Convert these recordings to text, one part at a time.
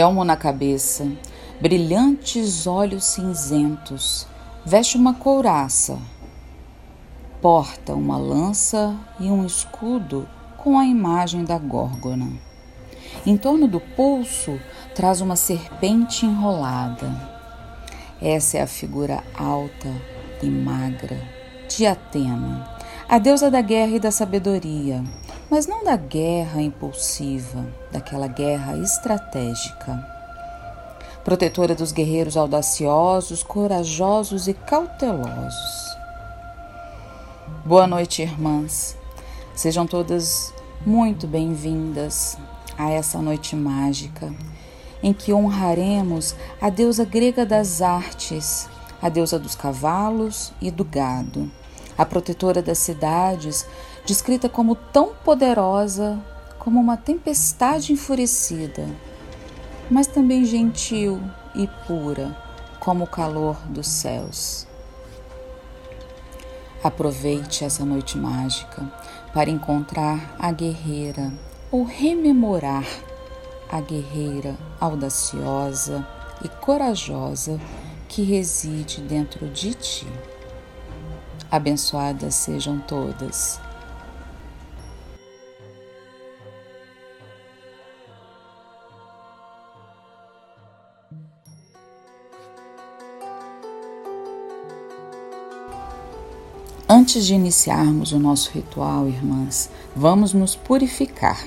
elmo na cabeça, brilhantes olhos cinzentos, veste uma couraça, porta uma lança e um escudo com a imagem da górgona. Em torno do pulso traz uma serpente enrolada. Essa é a figura alta e magra de Atena, a deusa da guerra e da sabedoria, mas não da guerra impulsiva, daquela guerra estratégica. Protetora dos guerreiros audaciosos, corajosos e cautelosos. Boa noite, irmãs. Sejam todas muito bem-vindas a essa noite mágica em que honraremos a deusa grega das artes, a deusa dos cavalos e do gado, a protetora das cidades descrita como tão poderosa como uma tempestade enfurecida, mas também gentil e pura como o calor dos céus. Aproveite essa noite mágica para encontrar a guerreira ou rememorar a guerreira audaciosa e corajosa que reside dentro de ti. Abençoadas sejam todas Antes de iniciarmos o nosso ritual, irmãs, vamos nos purificar.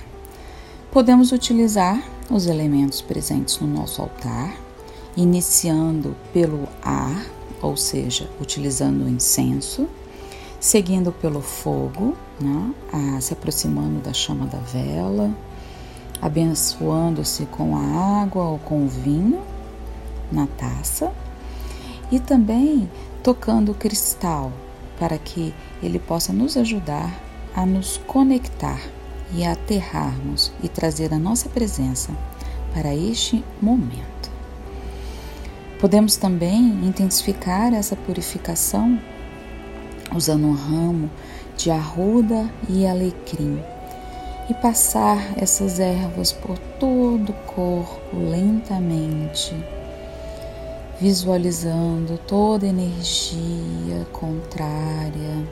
Podemos utilizar os elementos presentes no nosso altar, iniciando pelo ar, ou seja, utilizando o incenso, seguindo pelo fogo, né, a, se aproximando da chama da vela, abençoando-se com a água ou com o vinho na taça e também tocando o cristal para que ele possa nos ajudar a nos conectar e a aterrarmos e trazer a nossa presença para este momento. Podemos também intensificar essa purificação usando um ramo de arruda e alecrim e passar essas ervas por todo o corpo lentamente visualizando toda energia contrária,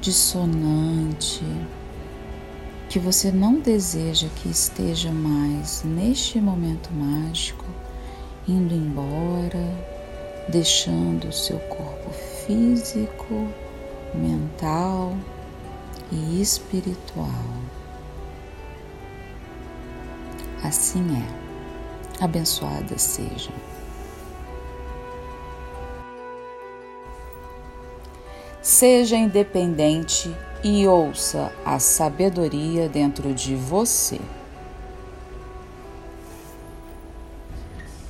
dissonante, que você não deseja que esteja mais neste momento mágico, indo embora, deixando o seu corpo físico, mental e espiritual. Assim é. Abençoada seja. Seja independente e ouça a sabedoria dentro de você.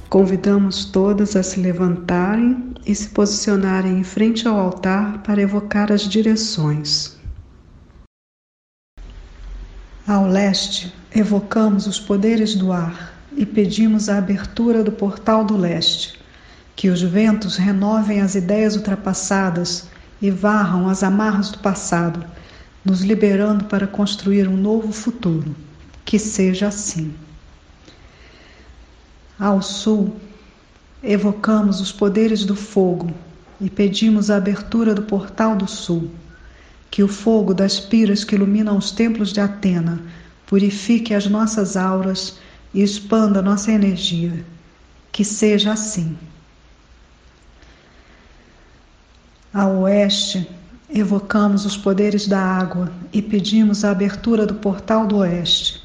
Convidamos todas a se levantarem e se posicionarem em frente ao altar para evocar as direções. Ao leste, evocamos os poderes do ar e pedimos a abertura do portal do leste, que os ventos renovem as ideias ultrapassadas e varram as amarras do passado, nos liberando para construir um novo futuro. Que seja assim. Ao sul, evocamos os poderes do fogo e pedimos a abertura do portal do sul. Que o fogo das piras que iluminam os templos de Atena purifique as nossas auras e expanda nossa energia. Que seja assim. A oeste, evocamos os poderes da água e pedimos a abertura do portal do oeste.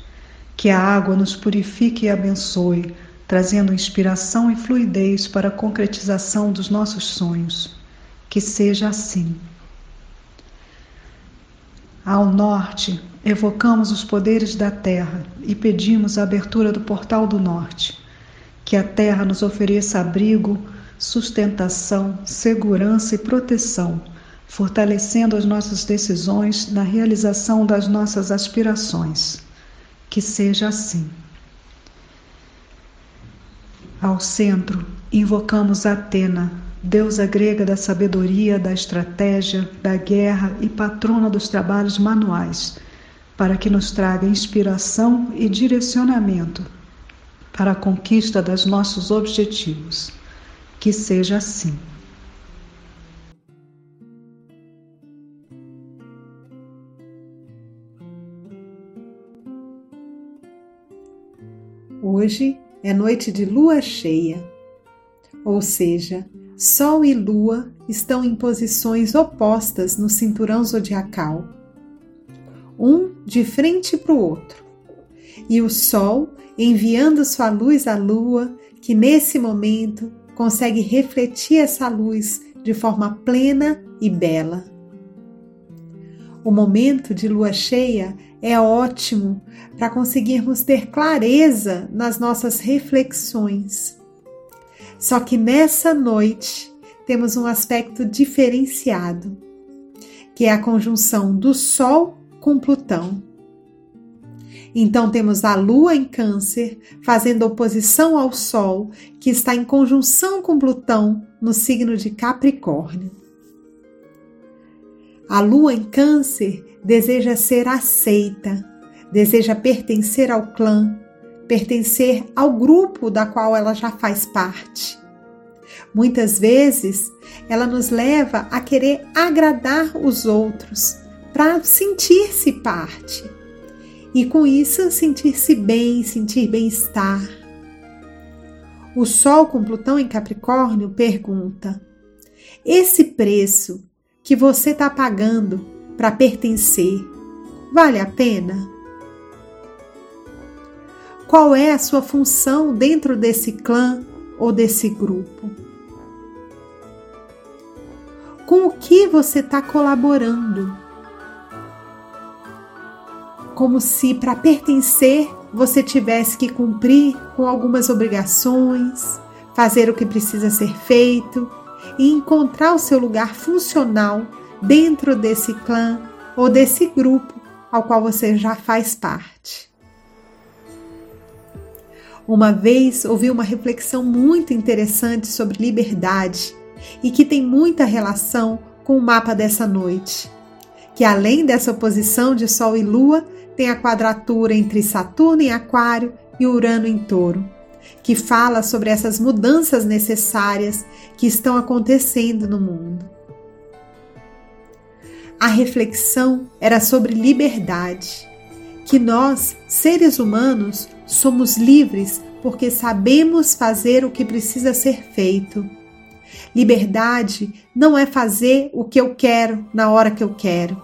Que a água nos purifique e abençoe, trazendo inspiração e fluidez para a concretização dos nossos sonhos. Que seja assim. Ao norte, evocamos os poderes da terra e pedimos a abertura do portal do norte. Que a terra nos ofereça abrigo, sustentação, segurança e proteção, fortalecendo as nossas decisões na realização das nossas aspirações. Que seja assim. Ao centro, Invocamos Atena, deusa grega da sabedoria, da estratégia, da guerra e patrona dos trabalhos manuais, para que nos traga inspiração e direcionamento para a conquista dos nossos objetivos. Que seja assim. Hoje é noite de lua cheia, ou seja, Sol e Lua estão em posições opostas no cinturão zodiacal, um de frente para o outro, e o Sol enviando sua luz à Lua, que nesse momento consegue refletir essa luz de forma plena e bela. O momento de lua cheia é ótimo para conseguirmos ter clareza nas nossas reflexões. Só que nessa noite temos um aspecto diferenciado, que é a conjunção do Sol com Plutão. Então temos a Lua em Câncer fazendo oposição ao Sol, que está em conjunção com Plutão no signo de Capricórnio. A lua em Câncer deseja ser aceita, deseja pertencer ao clã, pertencer ao grupo da qual ela já faz parte. Muitas vezes, ela nos leva a querer agradar os outros para sentir-se parte e com isso sentir-se bem, sentir bem-estar. O Sol com Plutão em Capricórnio pergunta: esse preço que você está pagando para pertencer vale a pena? Qual é a sua função dentro desse clã ou desse grupo? Com o que você está colaborando? Como se para pertencer você tivesse que cumprir com algumas obrigações, fazer o que precisa ser feito e encontrar o seu lugar funcional dentro desse clã ou desse grupo ao qual você já faz parte. Uma vez ouvi uma reflexão muito interessante sobre liberdade e que tem muita relação com o mapa dessa noite. Que além dessa oposição de Sol e Lua, tem a quadratura entre Saturno em Aquário e Urano em Touro que fala sobre essas mudanças necessárias que estão acontecendo no mundo. A reflexão era sobre liberdade, que nós, seres humanos, somos livres porque sabemos fazer o que precisa ser feito. Liberdade não é fazer o que eu quero na hora que eu quero,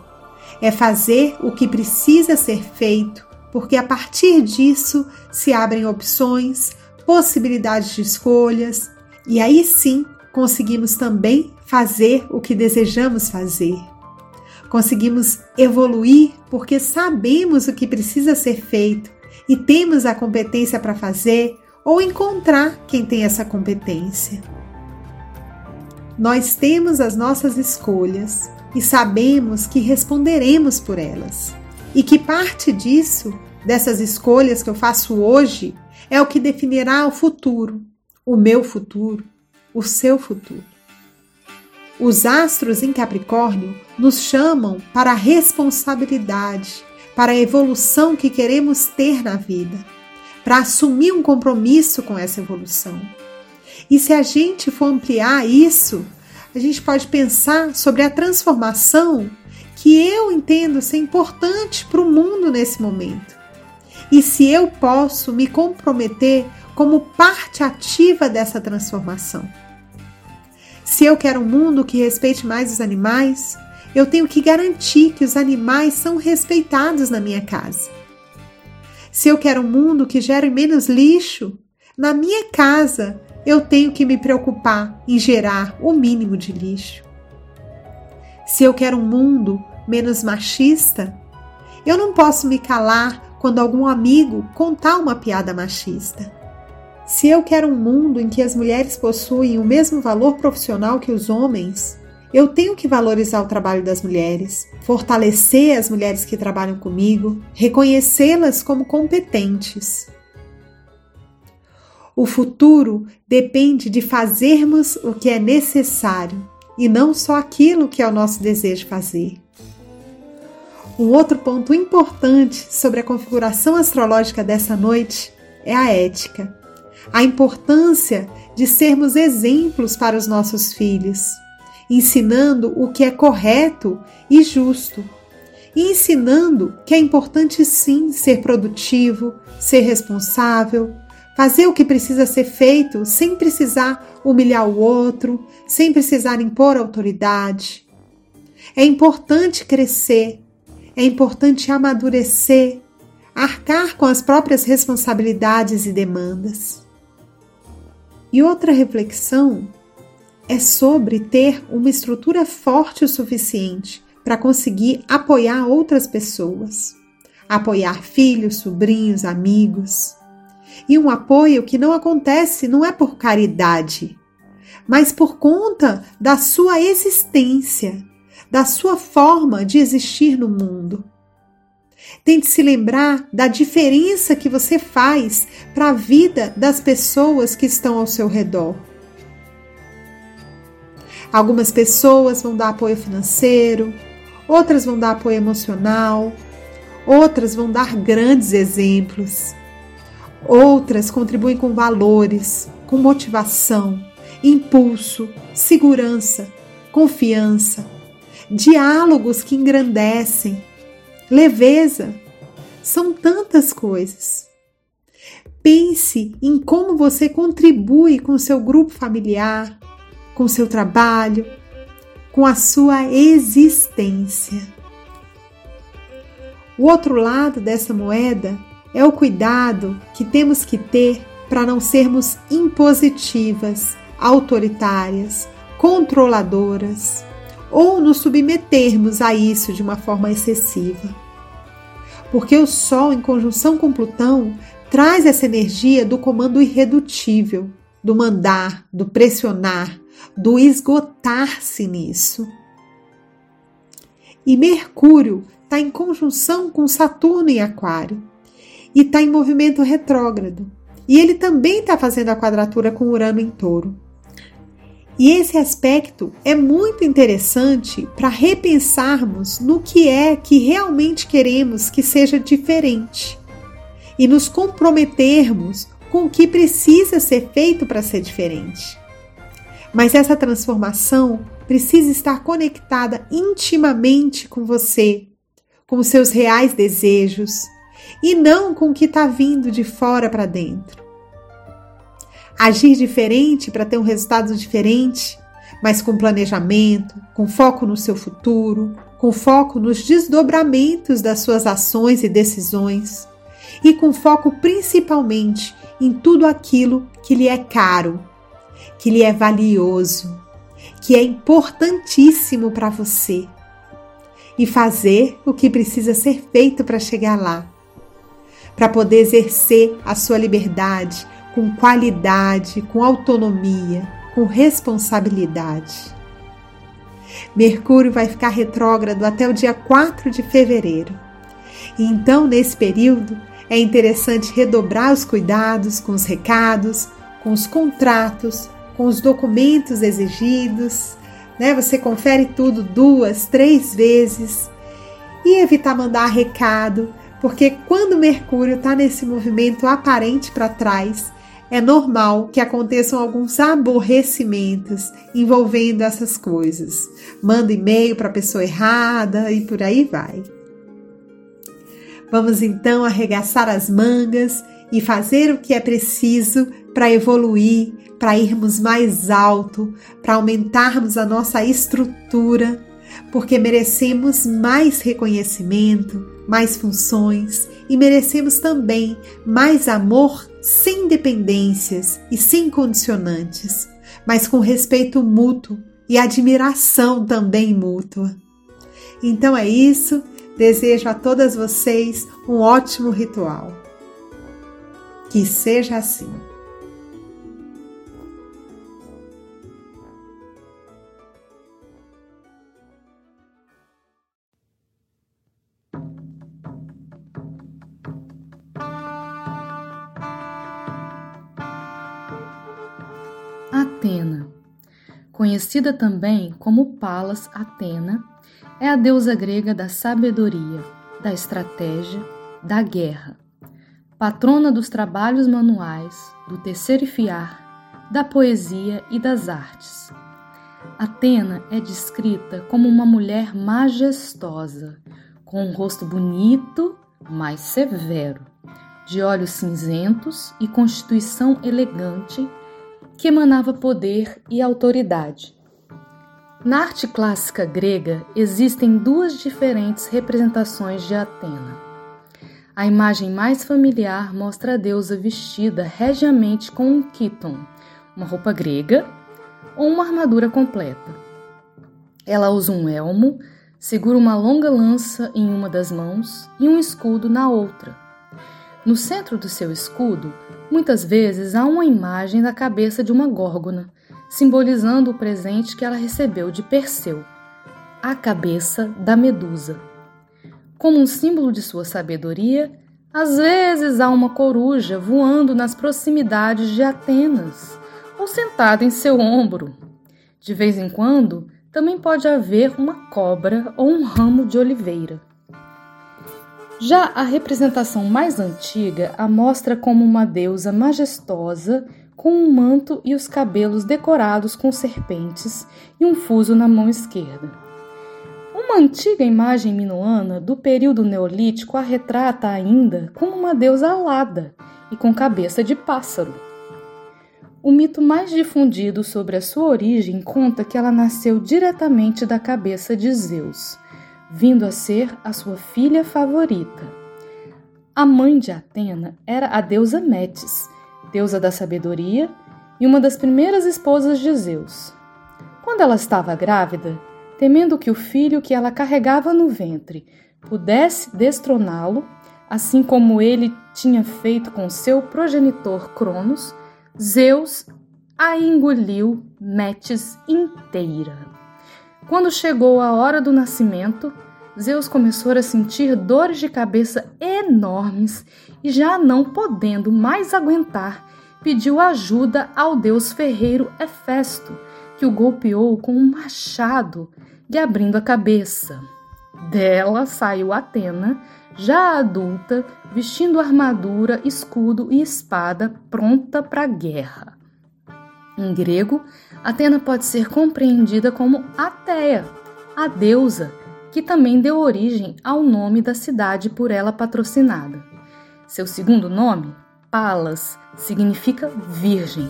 é fazer o que precisa ser feito, porque a partir disso se abrem opções, possibilidades de escolhas e aí sim conseguimos também fazer o que desejamos fazer. Conseguimos evoluir porque sabemos o que precisa ser feito e temos a competência para fazer ou encontrar quem tem essa competência. Nós temos as nossas escolhas e sabemos que responderemos por elas. E que parte disso, dessas escolhas que eu faço hoje, é o que definirá o futuro, o meu futuro, o seu futuro. Os astros em Capricórnio nos chamam para a responsabilidade, para a evolução que queremos ter na vida, para assumir um compromisso com essa evolução. E se a gente for ampliar isso, a gente pode pensar sobre a transformação que eu entendo ser importante para o mundo nesse momento e se eu posso me comprometer como parte ativa dessa transformação. Se eu quero um mundo que respeite mais os animais, eu tenho que garantir que os animais são respeitados na minha casa. Se eu quero um mundo que gere menos lixo, na minha casa eu tenho que me preocupar em gerar o mínimo de lixo. Se eu quero um mundo menos machista, eu não posso me calar quando algum amigo contar uma piada machista. Se eu quero um mundo em que as mulheres possuem o mesmo valor profissional que os homens, eu tenho que valorizar o trabalho das mulheres, fortalecer as mulheres que trabalham comigo, reconhecê-las como competentes. O futuro depende de fazermos o que é necessário e não só aquilo que é o nosso desejo fazer. Um outro ponto importante sobre a configuração astrológica dessa noite é a ética, a importância de sermos exemplos para os nossos filhos, ensinando o que é correto e justo, e ensinando que é importante sim ser produtivo, ser responsável, fazer o que precisa ser feito sem precisar humilhar o outro, sem precisar impor autoridade. É importante crescer, é importante amadurecer, arcar com as próprias responsabilidades e demandas. E outra reflexão é sobre ter uma estrutura forte o suficiente para conseguir apoiar outras pessoas, apoiar filhos, sobrinhos, amigos. E um apoio que não acontece não é por caridade, mas por conta da sua existência, da sua forma de existir no mundo. Tente se lembrar da diferença que você faz para a vida das pessoas que estão ao seu redor. Algumas pessoas vão dar apoio financeiro, outras vão dar apoio emocional, outras vão dar grandes exemplos, outras contribuem com valores, com motivação, impulso, segurança, confiança, diálogos que engrandecem, leveza. São tantas coisas. Pense em como você contribui com seu grupo familiar, com seu trabalho, com a sua existência. O outro lado dessa moeda é o cuidado que temos que ter para não sermos impositivas, autoritárias, controladoras ou nos submetermos a isso de uma forma excessiva. Porque o Sol, em conjunção com Plutão, traz essa energia do comando irredutível, do mandar, do pressionar, do esgotar-se nisso. E Mercúrio está em conjunção com Saturno em Aquário e está em movimento retrógrado. E ele também está fazendo a quadratura com Urano em Touro. E esse aspecto é muito interessante para repensarmos no que é que realmente queremos que seja diferente e nos comprometermos com o que precisa ser feito para ser diferente. Mas essa transformação precisa estar conectada intimamente com você, com seus reais desejos e não com o que está vindo de fora para dentro. Agir diferente para ter um resultado diferente, mas com planejamento, com foco no seu futuro, com foco nos desdobramentos das suas ações e decisões, e com foco principalmente em tudo aquilo que lhe é caro, que lhe é valioso, que é importantíssimo para você, e fazer o que precisa ser feito para chegar lá, para poder exercer a sua liberdade, com qualidade, com autonomia, com responsabilidade. Mercúrio vai ficar retrógrado até o dia 4 de fevereiro. E então, nesse período, é interessante redobrar os cuidados com os recados, com os contratos, com os documentos exigidos. Né? Você confere tudo duas, três vezes e evitar mandar recado, porque quando Mercúrio está nesse movimento aparente para trás, é normal que aconteçam alguns aborrecimentos envolvendo essas coisas. Manda e-mail para a pessoa errada e por aí vai. Vamos então arregaçar as mangas e fazer o que é preciso para evoluir, para irmos mais alto, para aumentarmos a nossa estrutura, porque merecemos mais reconhecimento, mais funções e merecemos também mais amor sem dependências e sem condicionantes, mas com respeito mútuo e admiração também mútua. Então é isso, desejo a todas vocês um ótimo ritual. Que seja assim. Conhecida também como Palas Atena, é a deusa grega da sabedoria, da estratégia, da guerra, patrona dos trabalhos manuais, do tecer e fiar, da poesia e das artes. Atena é descrita como uma mulher majestosa, com um rosto bonito, mas severo, de olhos cinzentos e constituição elegante, que emanava poder e autoridade. Na arte clássica grega existem duas diferentes representações de Atena. A imagem mais familiar mostra a deusa vestida regiamente com um kíton, uma roupa grega ou uma armadura completa. Ela usa um elmo, segura uma longa lança em uma das mãos e um escudo na outra. No centro do seu escudo, muitas vezes há uma imagem da cabeça de uma górgona, simbolizando o presente que ela recebeu de Perseu, a cabeça da Medusa. Como um símbolo de sua sabedoria, às vezes há uma coruja voando nas proximidades de Atenas ou sentada em seu ombro. De vez em quando, também pode haver uma cobra ou um ramo de oliveira. Já a representação mais antiga a mostra como uma deusa majestosa com um manto e os cabelos decorados com serpentes e um fuso na mão esquerda. Uma antiga imagem minoana do período neolítico a retrata ainda como uma deusa alada e com cabeça de pássaro. O mito mais difundido sobre a sua origem conta que ela nasceu diretamente da cabeça de Zeus, vindo a ser a sua filha favorita. A mãe de Atena era a deusa Metis, deusa da sabedoria e uma das primeiras esposas de Zeus. Quando ela estava grávida, temendo que o filho que ela carregava no ventre pudesse destroná-lo, assim como ele tinha feito com seu progenitor Cronos, Zeus a engoliu Metis inteira. Quando chegou a hora do nascimento, Zeus começou a sentir dores de cabeça enormes e, já não podendo mais aguentar, pediu ajuda ao deus ferreiro Hefesto, que o golpeou com um machado, lhe abrindo a cabeça. Dela saiu Atena, já adulta, vestindo armadura, escudo e espada, pronta para a guerra. Em grego, Atena pode ser compreendida como Ateia, a deusa, que também deu origem ao nome da cidade por ela patrocinada. Seu segundo nome, Palas, significa virgem,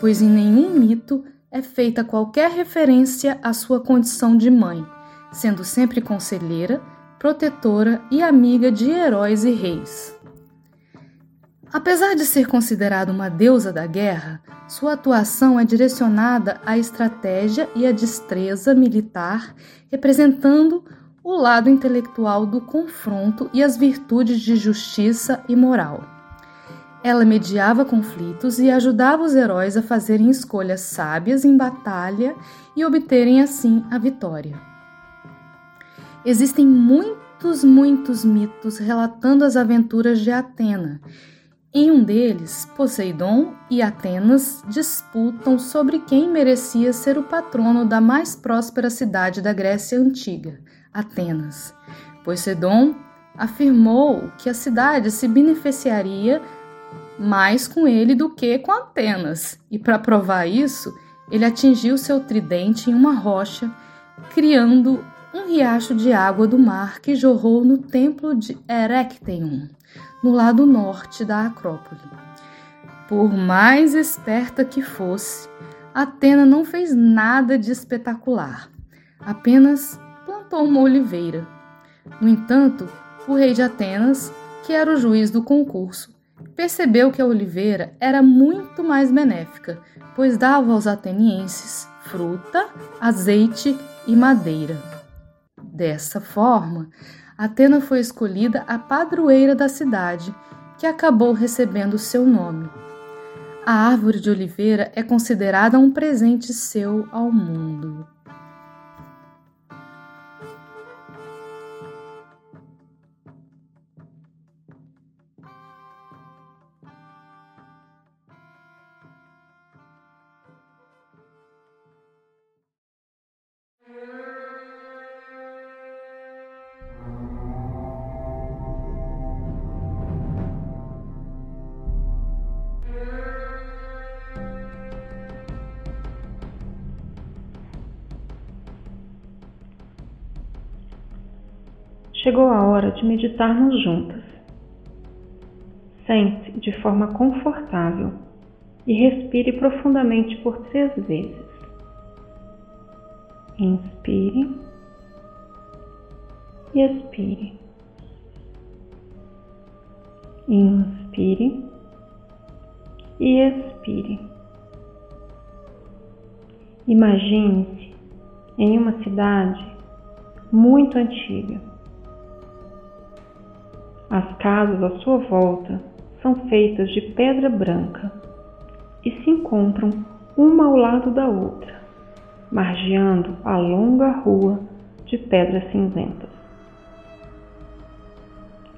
pois em nenhum mito é feita qualquer referência à sua condição de mãe, sendo sempre conselheira protetora e amiga de heróis e reis. Apesar de ser considerada uma deusa da guerra, sua atuação é direcionada à estratégia e à destreza militar, representando o lado intelectual do confronto e as virtudes de justiça e moral. Ela mediava conflitos e ajudava os heróis a fazerem escolhas sábias em batalha e obterem assim a vitória. Existem muitos, muitos mitos relatando as aventuras de Atena. Em um deles, Poseidon e Atenas disputam sobre quem merecia ser o patrono da mais próspera cidade da Grécia Antiga, Atenas. Poseidon afirmou que a cidade se beneficiaria mais com ele do que com Atenas, e para provar isso, ele atingiu seu tridente em uma rocha, criando um riacho de água do mar que jorrou no templo de Erecteion, no lado norte da Acrópole. Por mais esperta que fosse, Atena não fez nada de espetacular, apenas plantou uma oliveira. No entanto, o rei de Atenas, que era o juiz do concurso, percebeu que a oliveira era muito mais benéfica, pois dava aos atenienses fruta, azeite e madeira. Dessa forma, Atena foi escolhida a padroeira da cidade, que acabou recebendo seu nome. A árvore de oliveira é considerada um presente seu ao mundo. Chegou a hora de meditarmos juntas. Sente de forma confortável e respire profundamente por três vezes. Inspire e expire. Inspire e expire. Imagine-se em uma cidade muito antiga. As casas à sua volta são feitas de pedra branca e se encontram uma ao lado da outra, margeando a longa rua de pedras cinzentas.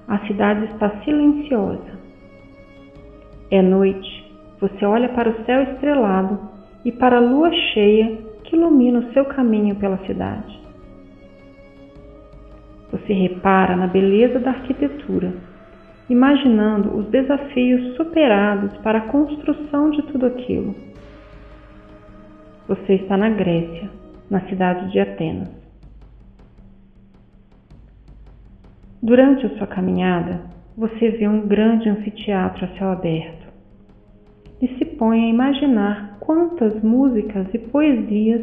A cidade está silenciosa. É noite. Você olha para o céu estrelado e para a lua cheia que ilumina o seu caminho pela cidade. Você repara na beleza da arquitetura imaginando os desafios superados para a construção de tudo aquilo. Você está na Grécia, na cidade de Atenas. Durante a sua caminhada, você vê um grande anfiteatro a céu aberto e se põe a imaginar quantas músicas e poesias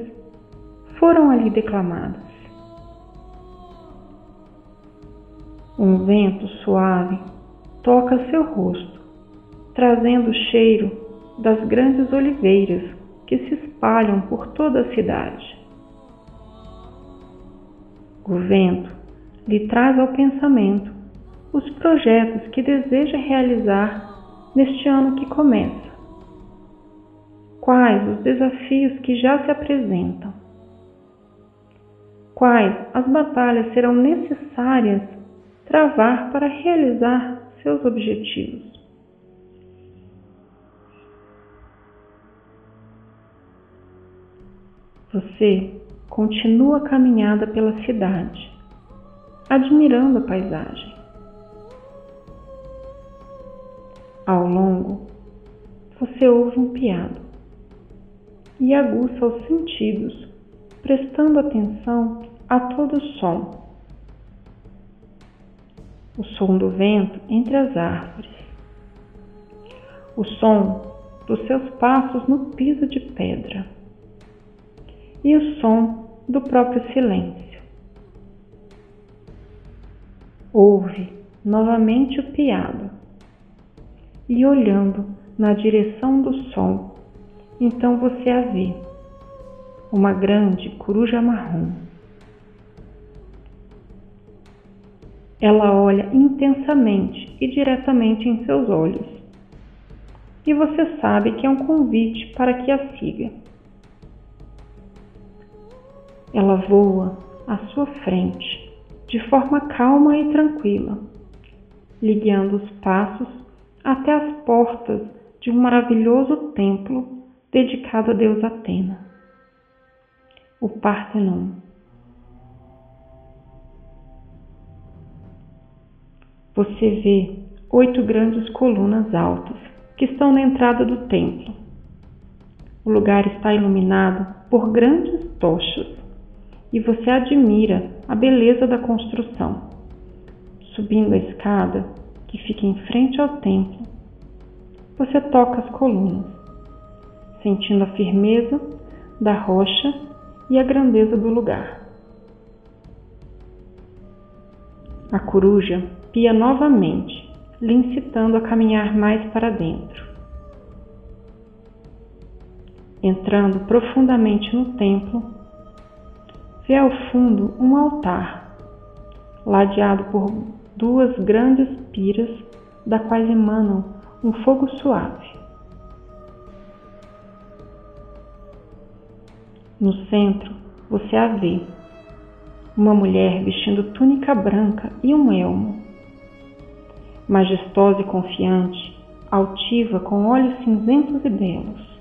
foram ali declamadas. Um vento suave toca seu rosto, trazendo o cheiro das grandes oliveiras que se espalham por toda a cidade. O vento lhe traz ao pensamento os projetos que deseja realizar neste ano que começa. Quais os desafios que já se apresentam? Quais as batalhas serão necessárias travar para realizar seus objetivos. Você continua a caminhada pela cidade, admirando a paisagem. Ao longo, você ouve um piado e aguça os sentidos, prestando atenção a todo som o som do vento entre as árvores, o som dos seus passos no piso de pedra. E o som do próprio silêncio. Ouve novamente o piado. E olhando na direção do som, então você a vê, uma grande coruja marrom Ela olha intensamente e diretamente em seus olhos. E você sabe que é um convite para que a siga. Ela voa à sua frente, de forma calma e tranquila, lhe guiando os passos até as portas de um maravilhoso templo dedicado a Deus Atena, o Partenon. Você vê oito grandes colunas altas que estão na entrada do templo. O lugar está iluminado por grandes tochas e você admira a beleza da construção. Subindo a escada que fica em frente ao templo, você toca as colunas, sentindo a firmeza da rocha e a grandeza do lugar. A coruja pia novamente, lhe incitando a caminhar mais para dentro. Entrando profundamente no templo, vê ao fundo um altar, ladeado por duas grandes piras, da quais emanam um fogo suave. No centro, você a vê, uma mulher vestindo túnica branca e um elmo majestosa e confiante, altiva com olhos cinzentos e belos.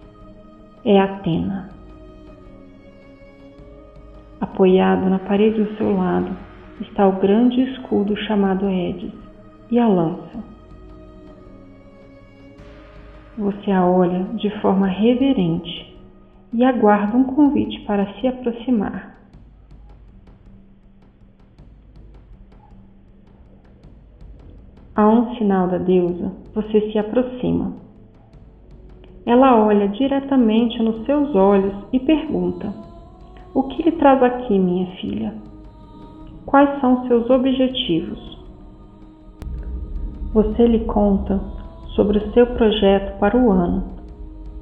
É Atena. Apoiado na parede ao seu lado está o grande escudo chamado Edis e a lança. Você a olha de forma reverente e aguarda um convite para se aproximar. A um sinal da deusa, você se aproxima. Ela olha diretamente nos seus olhos e pergunta: O que lhe traz aqui, minha filha? Quais são seus objetivos? Você lhe conta sobre o seu projeto para o ano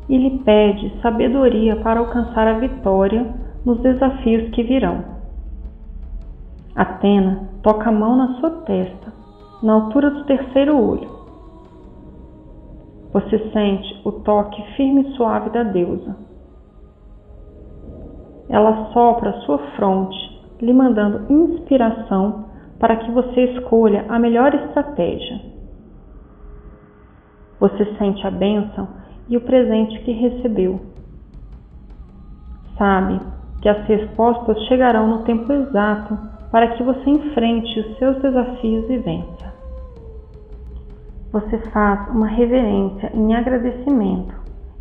e lhe pede sabedoria para alcançar a vitória nos desafios que virão. Atena toca a mão na sua testa, na altura do terceiro olho. Você sente o toque firme e suave da deusa. Ela sopra a sua fronte, lhe mandando inspiração para que você escolha a melhor estratégia. Você sente a bênção e o presente que recebeu. Sabe que as respostas chegarão no tempo exato para que você enfrente os seus desafios e vença. Você faz uma reverência em agradecimento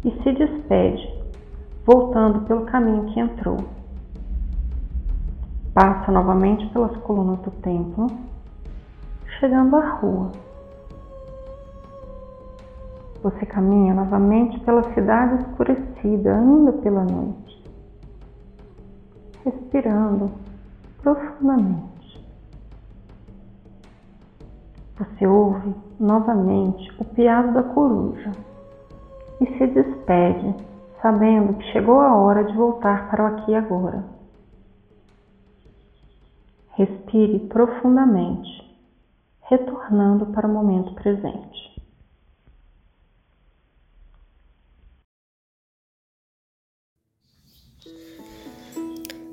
e se despede, voltando pelo caminho que entrou. Passa novamente pelas colunas do templo, chegando à rua. Você caminha novamente pela cidade escurecida, ainda pela noite, respirando profundamente. Você ouve novamente o piado da coruja e se despede, sabendo que chegou a hora de voltar para o aqui e agora. Respire profundamente, retornando para o momento presente.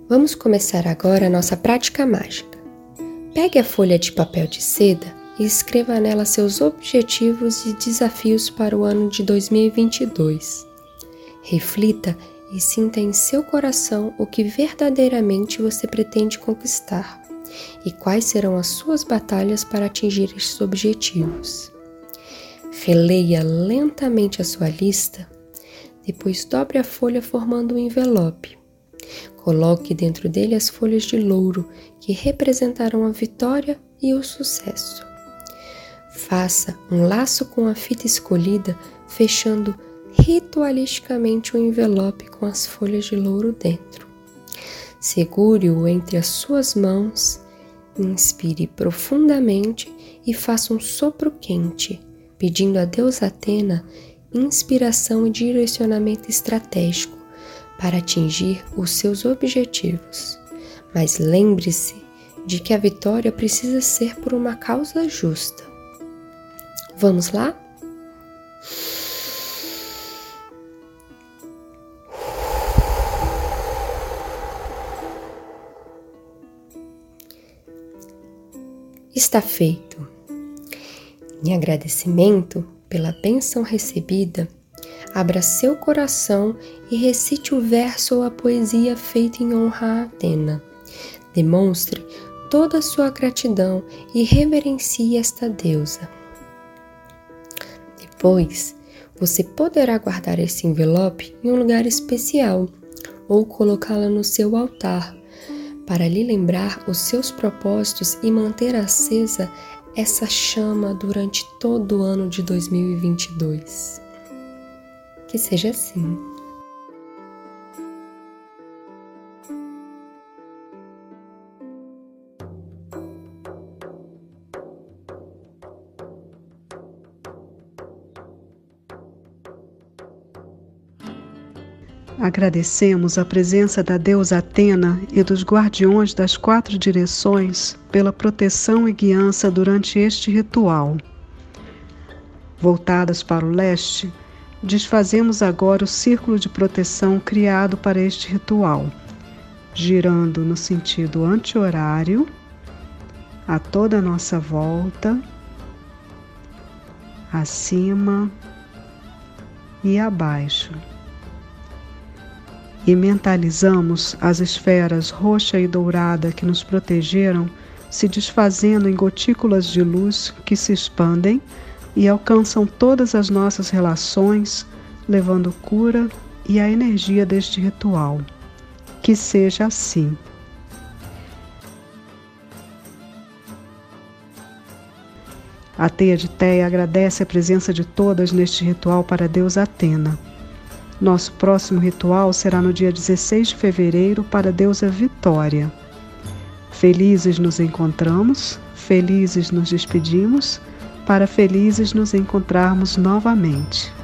Vamos começar agora a nossa prática mágica. Pegue a folha de papel de seda e escreva nela seus objetivos e desafios para o ano de 2022. Reflita e sinta em seu coração o que verdadeiramente você pretende conquistar e quais serão as suas batalhas para atingir estes objetivos. Releia lentamente a sua lista, depois dobre a folha formando um envelope. Coloque dentro dele as folhas de louro que representarão a vitória e o sucesso. Faça um laço com a fita escolhida, fechando ritualisticamente o envelope com as folhas de louro dentro. Segure-o entre as suas mãos, inspire profundamente e faça um sopro quente, pedindo a Deus Atena inspiração e direcionamento estratégico para atingir os seus objetivos. Mas lembre-se de que a vitória precisa ser por uma causa justa. Vamos lá? Está feito. Em agradecimento pela bênção recebida, abra seu coração e recite o verso ou a poesia feita em honra a Atena. Demonstre toda a sua gratidão e reverencie esta deusa. Depois, você poderá guardar esse envelope em um lugar especial ou colocá-la no seu altar para lhe lembrar os seus propósitos e manter acesa essa chama durante todo o ano de 2022 que seja assim. Agradecemos a presença da deusa Atena e dos guardiões das quatro direções pela proteção e guiança durante este ritual. Voltadas para o leste, Desfazemos agora o círculo de proteção criado para este ritual, girando no sentido anti-horário a toda a nossa volta, acima e abaixo. E mentalizamos as esferas roxa e dourada que nos protegeram se desfazendo em gotículas de luz que se expandem e alcançam todas as nossas relações, levando cura e a energia deste ritual. Que seja assim. A teia de Teia agradece a presença de todas neste ritual para Deus Atena. Nosso próximo ritual será no dia 16 de fevereiro para a deusa Vitória. Felizes nos encontramos, felizes nos despedimos, para felizes nos encontrarmos novamente.